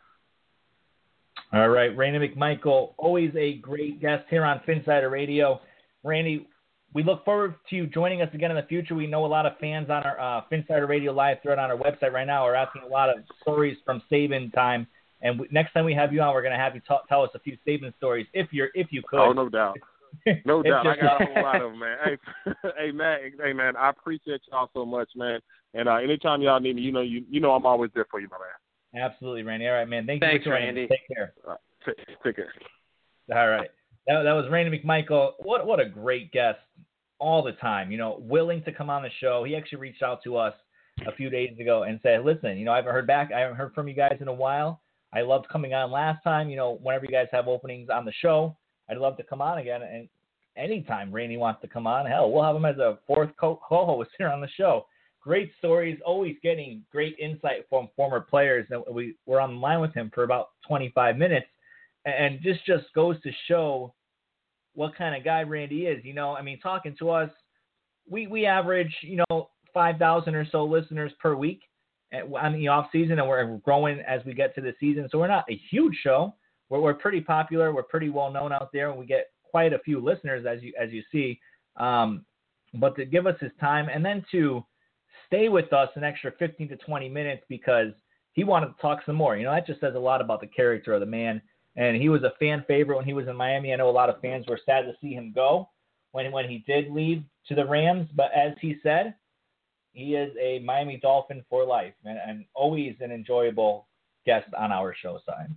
All right, Randy McMichael, always a great guest here on Phinsider Radio. Randy, we look forward to you joining us again in the future. We know a lot of fans on our uh, Phinsider Radio live thread on our website right now are asking a lot of stories from Saban time. And we, next time we have you on, we're going to have you ta- tell us a few Saban stories if you're if you could. Oh, no doubt. No doubt. I got a whole lot of them, man. Hey, hey, man. Hey, man. I appreciate y'all so much, man. And uh, anytime y'all need me, you know, you you know, I'm always there for you, my man. Absolutely, Randy. All right, man. Thank you Thanks, for joining. Randy. Take care. Uh, take, take care. All right. That, that was Randy McMichael. What what a great guest all the time. You know, willing to come on the show. He actually reached out to us a few days ago and said, "Listen, you know, I haven't heard back. I haven't heard from you guys in a while. I loved coming on last time. You know, whenever you guys have openings on the show, I'd love to come on again. And anytime Randy wants to come on, hell, we'll have him as a fourth co- co-host here on the show. Great stories, always getting great insight from former players. And we were on the line with him for about 25 minutes, and this just goes to show what kind of guy Randy is. You know, I mean, talking to us, we we average you know 5,000 or so listeners per week on the off season, and we're growing as we get to the season. So we're not a huge show. We're, we're pretty popular. We're pretty well known out there, and we get quite a few listeners as you as you see. Um, but to give us his time and then to stay with us an extra 15 to 20 minutes because he wanted to talk some more. You know, that just says a lot about the character of the man. And he was a fan favorite when he was in Miami. I know a lot of fans were sad to see him go when when he did leave to the Rams. But as he said, he is a Miami Dolphin for life and, and always an enjoyable guest on our show side.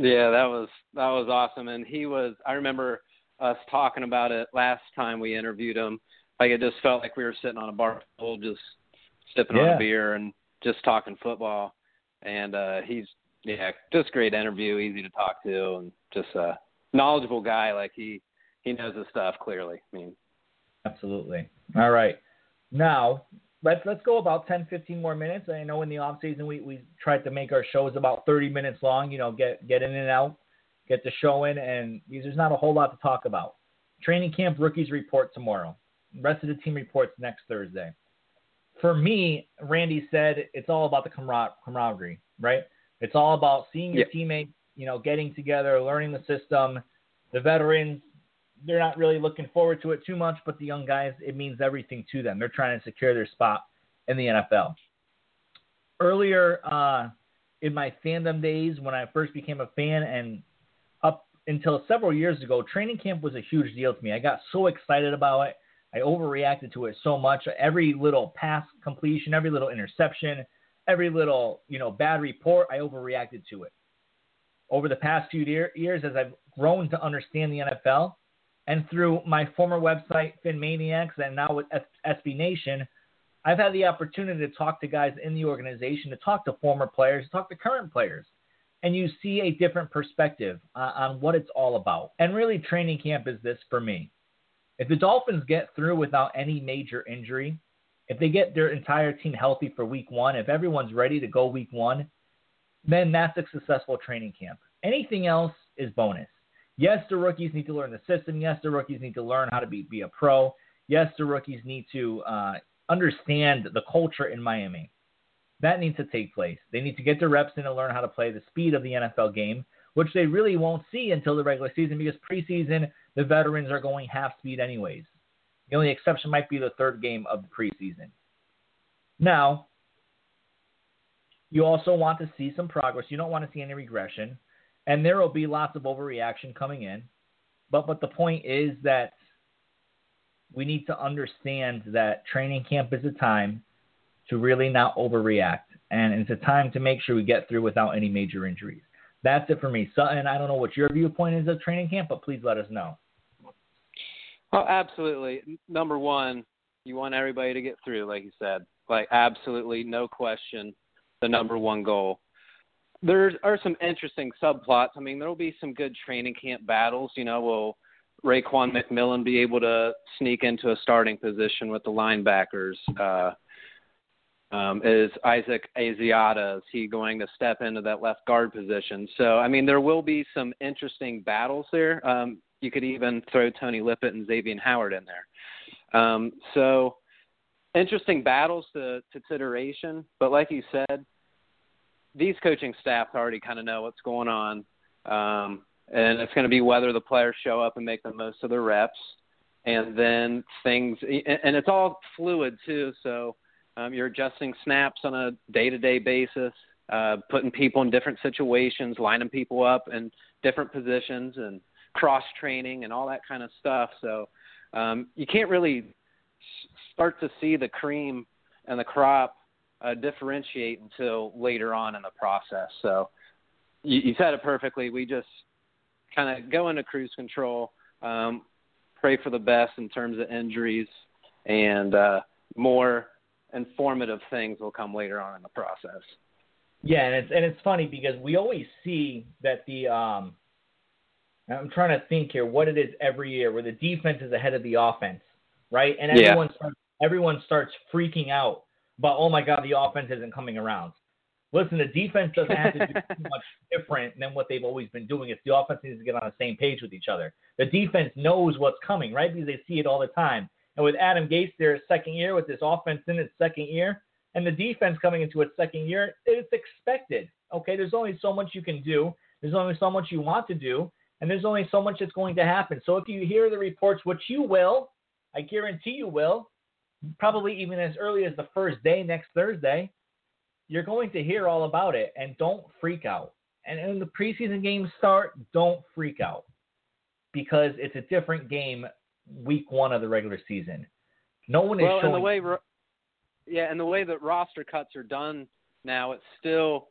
Yeah, that was that was awesome, and he was. I remember us talking about it last time we interviewed him. Like it just felt like we were sitting on a bar stool, just sipping on a beer and just talking football. And uh he's yeah, just great interview, easy to talk to, and just a knowledgeable guy. Like he he knows his stuff clearly. I mean, Absolutely. All right. Now, let's let's go about 10, 15 more minutes. I know in the off season we, we tried to make our shows about 30 minutes long, you know, get get in and out, get the show in, and there's not a whole lot to talk about. Training camp rookies report tomorrow. rest of the team reports next Thursday. For me, Randy said it's all about the camar- camaraderie, right? It's all about seeing your teammates, you know, getting together, learning the system. The veterans, they're not really looking forward to it too much, but the young guys, it means everything to them. They're trying to secure their spot in the NFL. Earlier uh, in my fandom days, when I first became a fan, and up until several years ago, training camp was a huge deal to me. I got so excited about it. I overreacted to it so much. Every little pass completion, every little interception, every little you know bad report, I overreacted to it. Over the past few year, years, as I've grown to understand the NFL, and through my former website, FinManiacs, and now with SB Nation, I've had the opportunity to talk to guys in the organization, to talk to former players, to talk to current players. and you see a different perspective uh, on what it's all about. And really, training camp is this for me. If the Dolphins get through without any major injury, if they get their entire team healthy for week one, if everyone's ready to go week one, then that's a successful training camp. Anything else is bonus. Yes, the rookies need to learn the system. Yes, the rookies need to learn how to be, be a pro. Yes, the rookies need to uh, understand the culture in Miami. That needs to take place. They need to get their reps in and learn how to play the speed of the NFL game, which they really won't see until the regular season because preseason, the veterans are going half speed anyways. The only exception might be the third game of the preseason. Now, you also want to see some progress. You don't want to see any regression. And there will be lots of overreaction coming in. But but the point is that we need to understand that training camp is a time to really not overreact. And it's a time to make sure we get through without any major injuries. That's it for me. Sutton, I don't know what your viewpoint is of training camp, but please let us know. Oh, absolutely. Number one, you want everybody to get through, like you said. Like, absolutely, no question, the number one goal. There are some interesting subplots. I mean, there will be some good training camp battles. You know, will Raekwon McMillan be able to sneak into a starting position with the linebackers? Uh, um, is Isaac Asiata, is he going to step into that left guard position? So, I mean, there will be some interesting battles there. Um, you could even throw Tony Lippett and Xavier Howard in there. Um, so, interesting battles to consideration. But like you said, these coaching staffs already kind of know what's going on. Um, and it's going to be whether the players show up and make the most of their reps. And then things, and it's all fluid too. So, um, you're adjusting snaps on a day-to-day basis, uh, putting people in different situations, lining people up in different positions, and cross training and all that kind of stuff. So um, you can't really start to see the cream and the crop uh, differentiate until later on in the process. So you, you said it perfectly. We just kind of go into cruise control, um, pray for the best in terms of injuries, and uh, more informative things will come later on in the process. Yeah, and it's and it's funny because we always see that the um I'm trying to think here what it is every year where the defense is ahead of the offense, right? And everyone Yeah. starts everyone starts freaking out, but oh my god, the offense isn't coming around. Listen, the defense doesn't have to do too much different than what they've always been doing. It's the offense needs to get on the same page with each other. The defense knows what's coming, right? Because they see it all the time. And with Adam Gase there, his second year, with this offense in its second year, and the defense coming into its second year, it's expected. Okay, there's only so much you can do. There's only so much you want to do, and there's only so much that's going to happen. So if you hear the reports, which you will, I guarantee you will, probably even as early as the first day next Thursday, you're going to hear all about it. And don't freak out. And when the preseason games start, don't freak out because it's a different game week one of the regular season. No one is well, showing. and the way, yeah, and the way that roster cuts are done now, it's still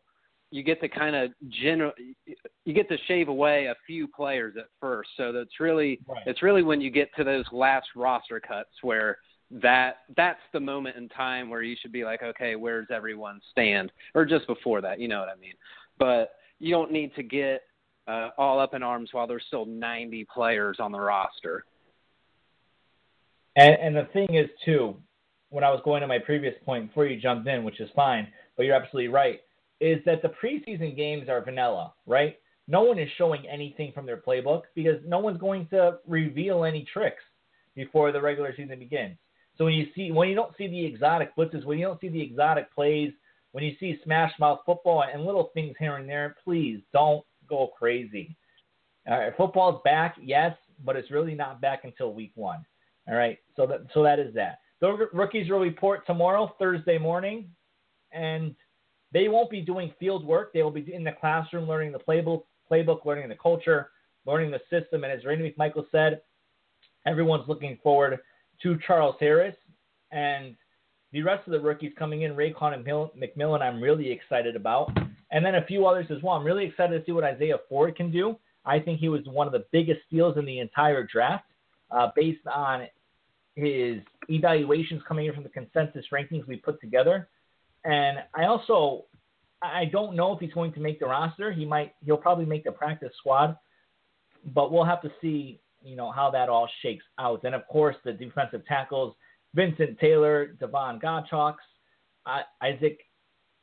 you get to kind of general, you get to shave away a few players at first. So that's really, Right. it's really when you get to those last roster cuts where that that's the moment in time where you should be like, okay, where's everyone stand? Or just before that, you know what I mean? But you don't need to get uh, all up in arms while there's still 90 players on the roster. And, and the thing is, too, when I was going to my previous point before you jumped in, which is fine, but you're absolutely right, is that the preseason games are vanilla, right? No one is showing anything from their playbook because no one's going to reveal any tricks before the regular season begins. So when you see when you don't see the exotic blitzes, when you don't see the exotic plays, when you see smash mouth football and little things here and there, please don't go crazy. All right, football's back, yes, but it's really not back until week one. All right, so that so that is that. The rookies will report tomorrow, Thursday morning, and they won't be doing field work. They will be in the classroom learning the playbook, playbook, learning the culture, learning the system. And as Randy McMichael said, everyone's looking forward to Charles Harris and the rest of the rookies coming in. Raekwon and Mil- McMillan, I'm really excited about, and then a few others as well. I'm really excited to see what Isaiah Ford can do. I think he was one of the biggest steals in the entire draft, uh, based on his evaluations coming in from the consensus rankings we put together. And I also I don't know if he's going to make the roster. He might. He'll probably make the practice squad, but we'll have to see. You know how that all shakes out. And of course, the defensive tackles: Vincent Taylor, Davon Godchaux, Isaac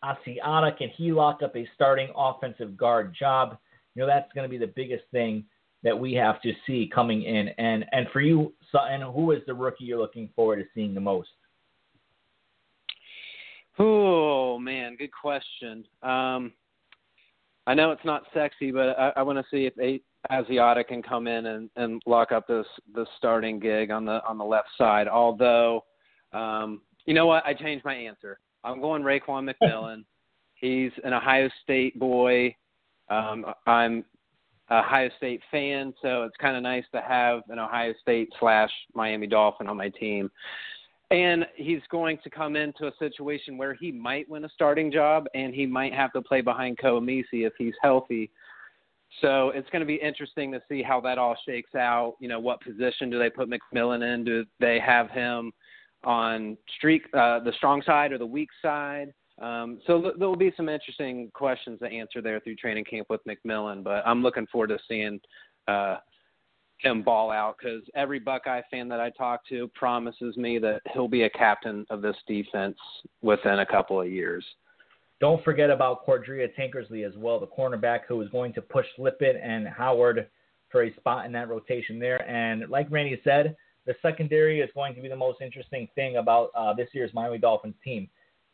Asiata. Can he lock up a starting offensive guard job? You know that's going to be the biggest thing that we have to see coming in. And and for you, Sutton, who is the rookie you're looking forward to seeing the most? Oh man, good question. Um, I know it's not sexy, but I, I want to see if Asiata can come in and, and lock up this this starting gig on the on the left side. Although, um, you know what, I changed my answer. I'm going Raekwon McMillan. He's an Ohio State boy. Um, I'm a Ohio State fan, so it's kind of nice to have an Ohio State slash Miami Dolphin on my team. And he's going to come into a situation where he might win a starting job and he might have to play behind Koa Misi if he's healthy. So it's going to be interesting to see how that all shakes out. You know, what position do they put McMillan in? Do they have him on streak uh, the strong side or the weak side? Um, so th- there will be some interesting questions to answer there through training camp with McMillan. But I'm looking forward to seeing uh, him ball out because every Buckeye fan that I talk to promises me that he'll be a captain of this defense within a couple of years. Don't forget about Cordrea Tankersley as well, the cornerback who is going to push Lippett and Howard for a spot in that rotation there. And like Randy said, the secondary is going to be the most interesting thing about uh, this year's Miami Dolphins team.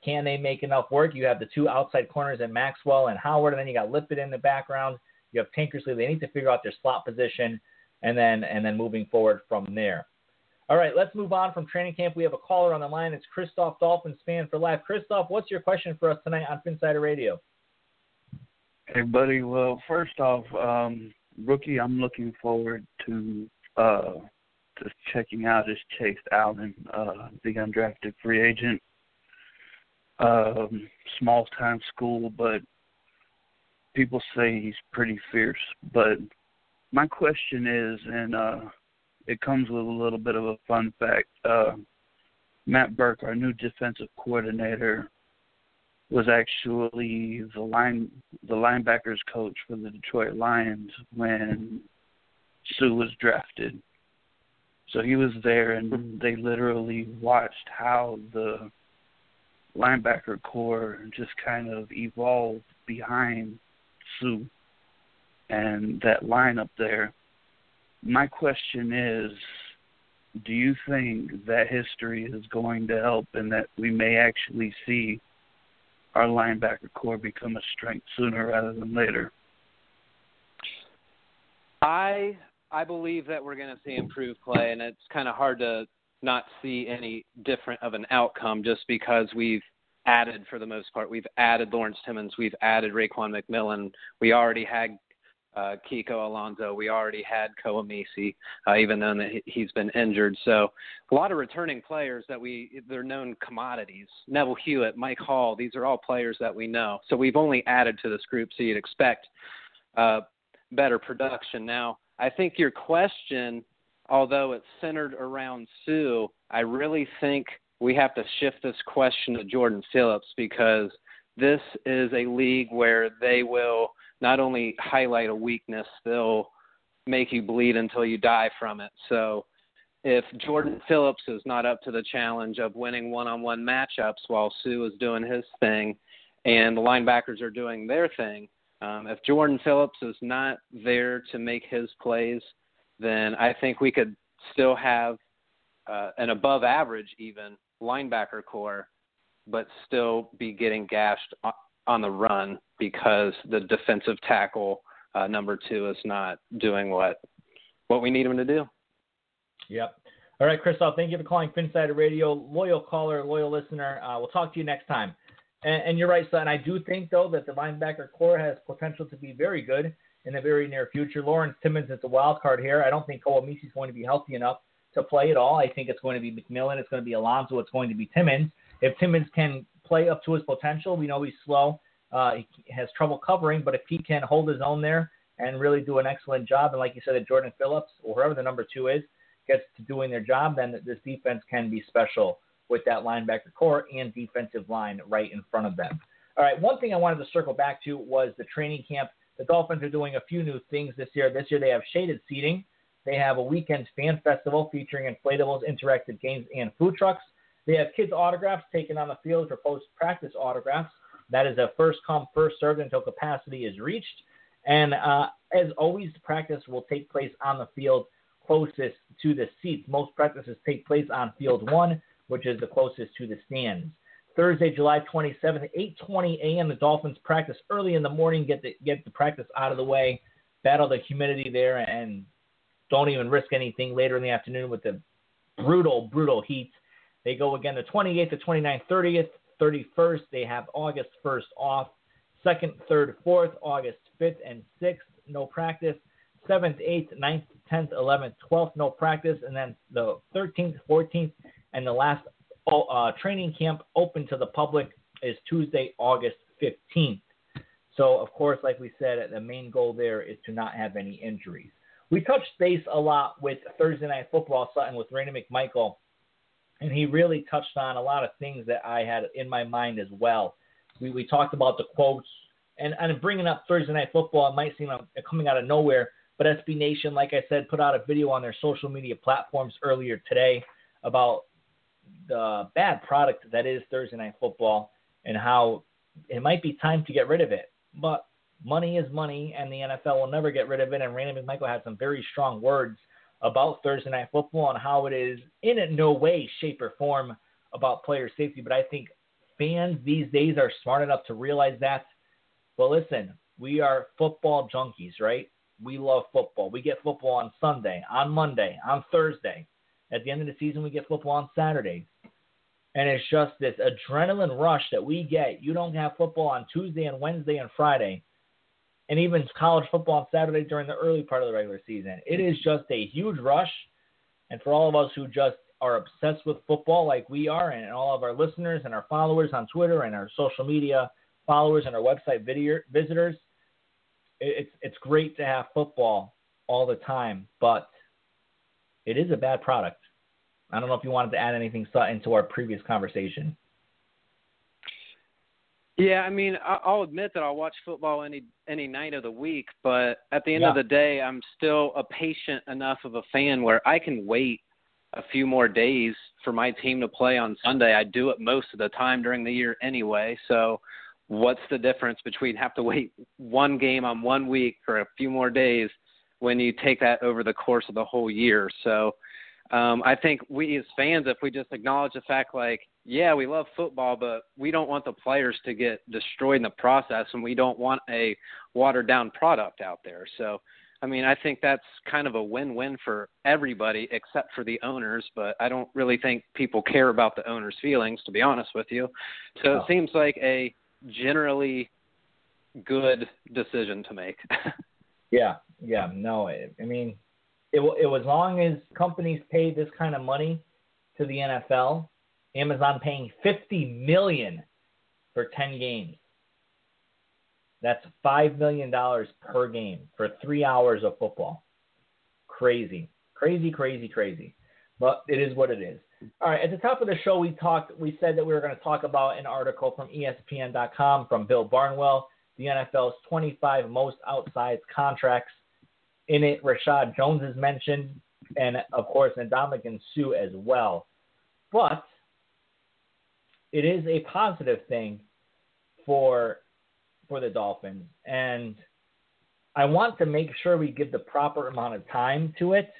Can they make enough work? You have the two outside corners at Maxwell and Howard, and then you got Lippett in the background. You have Tankersley. They need to figure out their slot position, and then and then moving forward from there. All right, let's move on from training camp. We have a caller on the line. It's Christoph Dolphins fan for life. Christoph, what's your question for us tonight on Phinsider Radio? Hey, buddy. Well, first off, um, rookie, I'm looking forward to uh, just checking out is Chase Allen, uh, the undrafted free agent. Um, small time school, but people say he's pretty fierce. But my question is, and uh, it comes with a little bit of a fun fact. Uh, Matt Burke, our new defensive coordinator, was actually the line the linebackers coach for the Detroit Lions when Suh was drafted. So he was there and they literally watched how the linebacker corps just kind of evolved behind Suh and that line up there. My question is do you think that history is going to help and that we may actually see our linebacker corps become a strength sooner rather than later? I I believe that we're going to see improved play, and it's kind of hard to not see any different of an outcome just because we've added for the most part. We've added Lawrence Timmons, we've added Raekwon McMillan. We already had uh, Kiko Alonso. We already had Koa Misi, uh, even though he's been injured. So a lot of returning players that we they're known commodities. Neville Hewitt, Mike Hull. These are all players that we know. So we've only added to this group, so you'd expect uh, better production. Now, I think your question, although it's centered around Suh, I really think we have to shift this question to Jordan Phillips because this is a league where they will not only highlight a weakness, they'll make you bleed until you die from it. So if Jordan Phillips is not up to the challenge of winning one on one matchups while Suh is doing his thing and the linebackers are doing their thing, um, if Jordan Phillips is not there to make his plays, then I think we could still have uh, an above average even linebacker corps, but still be getting gashed on the run because the defensive tackle uh, number two is not doing what what we need him to do. Yep. All right, Christoph, thank you for calling Phinsider Radio. Loyal caller, loyal listener. Uh, we'll talk to you next time. And, and you're right, son. I do think, though, that the linebacker corps has potential to be very good in the very near future. Lawrence Timmons is the wild card here. I don't think Koa Misi is going to be healthy enough to play at all. I think it's going to be McMillan. It's going to be Alonso. It's going to be Timmons. If Timmons can play up to his potential, we know he's slow. Uh, he has trouble covering, but if he can hold his own there and really do an excellent job, and like you said, that Jordan Phillips or whoever the number two is gets to doing their job, then this defense can be special with that linebacker corps and defensive line right in front of them. All right, one thing I wanted to circle back to was the training camp. The Dolphins are doing a few new things this year. This year they have shaded seating. They have a weekend fan festival featuring inflatables, interactive games, and food trucks. They have kids' autographs taken on the field for post practice autographs. That is a first come, first served until capacity is reached. And uh, as always, practice will take place on the field closest to the seats. Most practices take place on field one, which is the closest to the stands. Thursday, July 27th, 8:20 a.m. The Dolphins practice early in the morning. Get the get the practice out of the way, battle the humidity there, and don't even risk anything later in the afternoon with the brutal, brutal heat. They go again the 28th, the 29th, 30th, 31st. They have August 1st off. Second, third, fourth, August 5th and 6th, no practice. 7th, 8th, 9th, 10th, 11th, 12th, no practice. And then the 13th, 14th, and the last uh, training camp open to the public is Tuesday, August 15th. So, of course, like we said, the main goal there is to not have any injuries. We touched base a lot with Thursday Night Football, Sutton, with Randy McMichael, and he really touched on a lot of things that I had in my mind as well. We, we talked about the quotes, and, and bringing up Thursday Night Football, it might seem like coming out of nowhere, but SB Nation, like I said, put out a video on their social media platforms earlier today about the bad product that is Thursday Night Football and how it might be time to get rid of it. But money is money, and the NFL will never get rid of it. And Randy McMichael had some very strong words about Thursday Night Football and how it is in no way, shape, or form about player safety. But I think fans these days are smart enough to realize that. But listen, we are football junkies, right? We love football. We get football on Sunday, on Monday, on Thursday. At the end of the season, we get football on Saturdays. And it's just this adrenaline rush that we get. You don't have football on Tuesday and Wednesday and Friday, and even college football on Saturday during the early part of the regular season. It is just a huge rush. And for all of us who just are obsessed with football like we are, and all of our listeners and our followers on Twitter and our social media followers and our website video, visitors, it's, it's great to have football all the time, but it is a bad product. I don't know if you wanted to add anything into our previous conversation. Yeah, I mean, I'll admit that I'll watch football any any night of the week, but at the end Yeah. of the day, I'm still a patient enough of a fan where I can wait a few more days for my team to play on Sunday. I do it most of the time during the year anyway. So, what's the difference between have to wait one game on one week for a few more days when you take that over the course of the whole year? So, um, I think we as fans, if we just acknowledge the fact, like, yeah, we love football, but we don't want the players to get destroyed in the process, and we don't want a watered down product out there. So, I mean, I think that's kind of a win win for everybody except for the owners, but I don't really think people care about the owners' feelings, to be honest with you. So it seems like a generally good decision to make. Yeah, yeah, no. I I mean, it, it was as long as companies pay this kind of money to the NFL. Amazon paying fifty million for ten games. That's five million dollars per game for three hours of football. Crazy, crazy, crazy, crazy. But it is what it is. All right. At the top of the show, we talked. We said that we were going to talk about an article from ESPN.com from Bill Barnwell, the NFL's 25 most outsized contracts. In it, Reshad Jones is mentioned, and of course, Ndamukong Suh as well. But it is a positive thing for for the Dolphins, and I want to make sure we give the proper amount of time to it.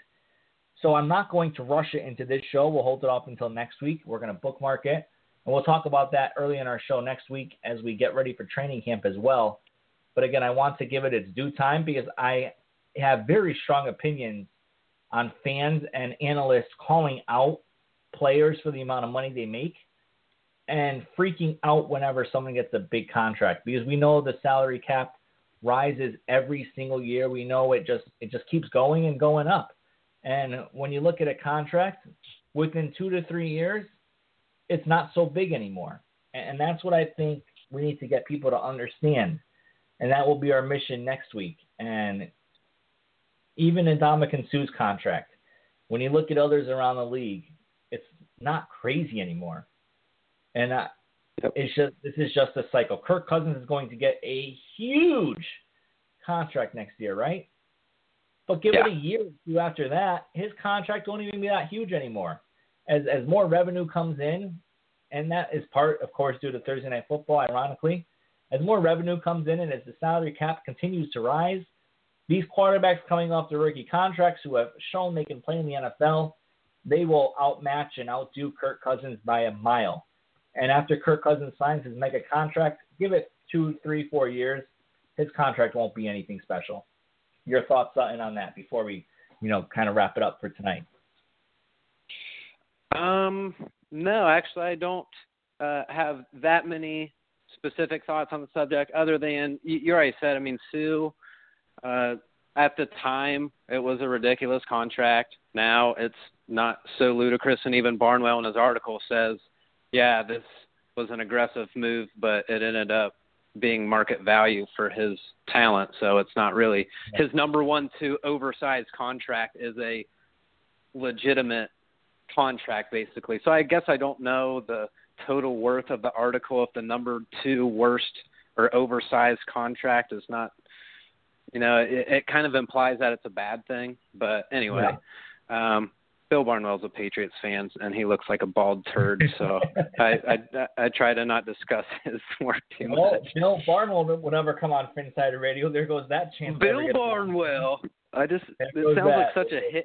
So I'm not going to rush it into this show. We'll hold it off until next week. We're going to bookmark it, and we'll talk about that early in our show next week as we get ready for training camp as well. But again, I want to give it its due time because I have very strong opinions on fans and analysts calling out players for the amount of money they make and freaking out whenever someone gets a big contract because we know the salary cap rises every single year. We know it just it just keeps going and going up. And when you look at a contract within 2 to 3 years, it's not so big anymore. And that's what I think we need to get people to understand. And that will be our mission next week. And even in Ndamukong Suh's contract, when you look at others around the league, it's not crazy anymore. And I, Yep. It's just this is just a cycle. Kirk Cousins is going to get a huge contract next year, right? But give Yeah. it a year or two after that, his contract won't even be that huge anymore. As as more revenue comes in, and that is part, of course, due to Thursday Night Football, ironically. As more revenue comes in and as the salary cap continues to rise, these quarterbacks coming off the rookie contracts who have shown they can play in the NFL, they will outmatch and outdo Kirk Cousins by a mile. And after Kirk Cousins signs his mega contract, give it two, three, four years, his contract won't be anything special. Your thoughts Sutton, on that before we, you know, kind of wrap it up for tonight. Um, no, actually, I don't uh, have that many specific thoughts on the subject, other than you, you already said. I mean, Suh. Uh, at the time, it was a ridiculous contract. Now it's not so ludicrous, and even Barnwell in his article says, "Yeah, this was an aggressive move, but it ended up being market value for his talent. So it's not really his number one two oversized contract is a legitimate contract basically. So I guess I don't know the total worth of the article if the number two worst or oversized contract is not you know, it, it kind of implies that it's a bad thing. But anyway, um Bill Barnwell's a Patriots fan, and he looks like a bald turd. So I, I I try to not discuss his work too Well, much. Bill Barnwell would never come on Insider Radio. There goes that chance. Bill Barnwell. I just There it sounds like such a hit.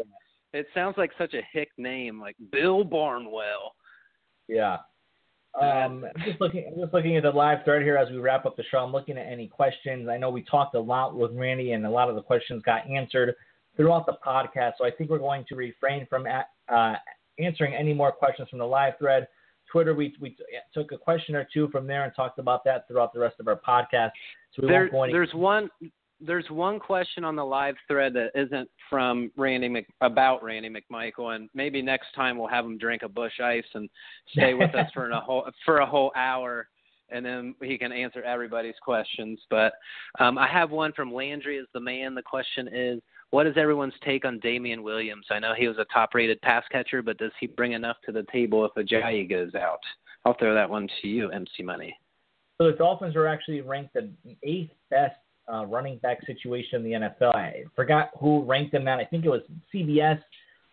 It sounds like such a hick name, like Bill Barnwell. Yeah. Um, I'm just looking, I'm just looking at the live thread here as we wrap up the show. I'm looking at any questions. I know we talked a lot with Randy, and a lot of the questions got answered throughout the podcast. So I think we're going to refrain from a- uh, answering any more questions from the live thread. Twitter, we we took a question or two from there and talked about that throughout the rest of our podcast. So we There, won't go any. there's one. There's one question on the live thread that isn't from Randy Mc, about Randy McMichael, and maybe next time we'll have him drink a Busch Ice and stay with us for a whole for a whole hour, and then he can answer everybody's questions. But um, I have one from Landry is the man. The question is, what is everyone's take on Damien Williams? I know he was a top-rated pass catcher, but does he bring enough to the table if Ajayi goes out? I'll throw that one to you, MC Money. So the Dolphins were actually ranked the eighth best uh, running back situation in the NFL. I forgot who ranked them that. I think it was CBS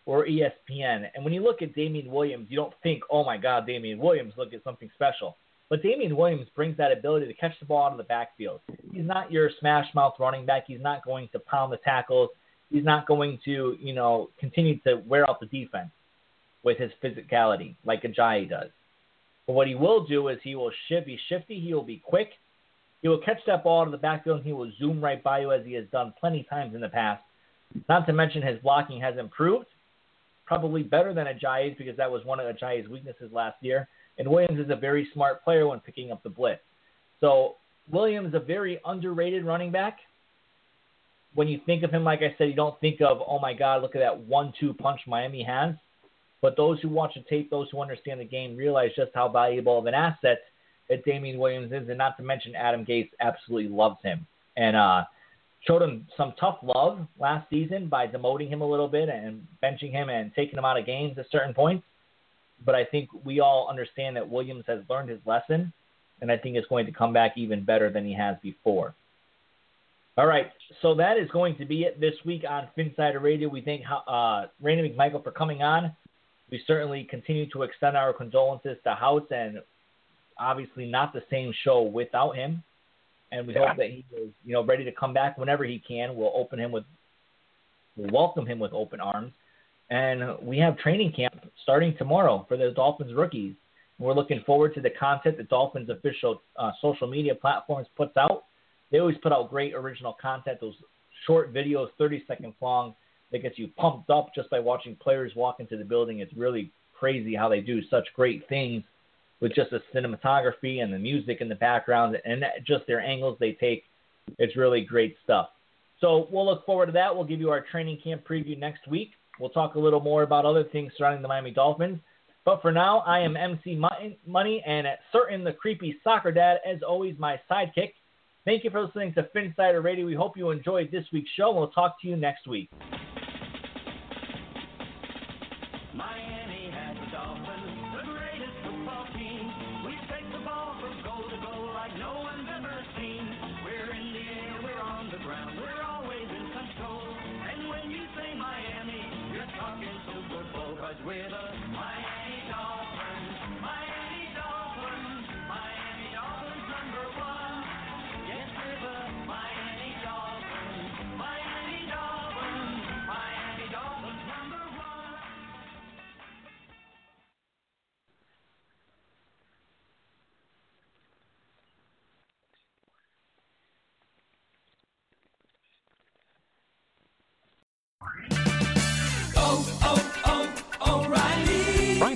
or ESPN. And when you look at Damien Williams, you don't think, oh my God, Damien Williams, look at something special. But Damien Williams brings that ability to catch the ball out of the backfield. He's not your smash mouth running back. He's not going to pound the tackles. He's not going to, you know, continue to wear out the defense with his physicality like Ajayi does. But what he will do is he will shift, be shifty. He will be quick. He will catch that ball out of the backfield and he will zoom right by you as he has done plenty of times in the past. Not to mention his blocking has improved, probably better than Ajayi's because that was one of Ajayi's weaknesses last year. And Williams is a very smart player when picking up the blitz. So Williams is a very underrated running back. When you think of him, like I said, you don't think of, oh my God, look at that one-two punch Miami has. But those who watch the tape, those who understand the game, realize just how valuable of an asset that Damien Williams is, and not to mention Adam Gase absolutely loves him and uh, showed him some tough love last season by demoting him a little bit and benching him and taking him out of games at certain points. But I think we all understand that Williams has learned his lesson, and I think it's going to come back even better than he has before. All right, so that is going to be it this week on Phinsider Radio. We thank uh, Randy McMichael for coming on. We certainly continue to extend our condolences to Houts, and obviously not the same show without him. And we Yeah. hope that he is, you know, ready to come back whenever he can. We'll open him with, we'll welcome him with open arms. And we have training camp starting tomorrow for the Dolphins rookies. We're looking forward to the content the Dolphins official uh, social media platforms puts out. They always put out great original content. Those short videos, 30 seconds long, that gets you pumped up just by watching players walk into the building. It's really crazy how they do such great things with just the cinematography and the music in the background and just their angles they take. It's really great stuff. So we'll look forward to that. We'll give you our training camp preview next week. We'll talk a little more about other things surrounding the Miami Dolphins. But for now, I am MC Money and at certain the creepy soccer dad, as always, my sidekick. Thank you for listening to Phinsider Radio. We hope you enjoyed this week's show. We'll talk to you next week. with a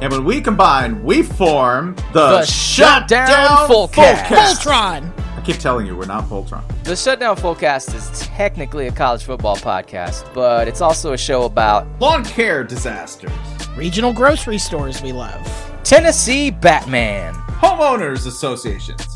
And when we combine, we form the, The Shutdown Fullcast. Voltron! I keep telling you, we're not Voltron. The Shutdown Fullcast is technically a college football podcast, but it's also a show about Lawn care disasters, Regional grocery stores we love. Tennessee Batman. homeowners associations,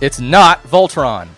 It's not Voltron.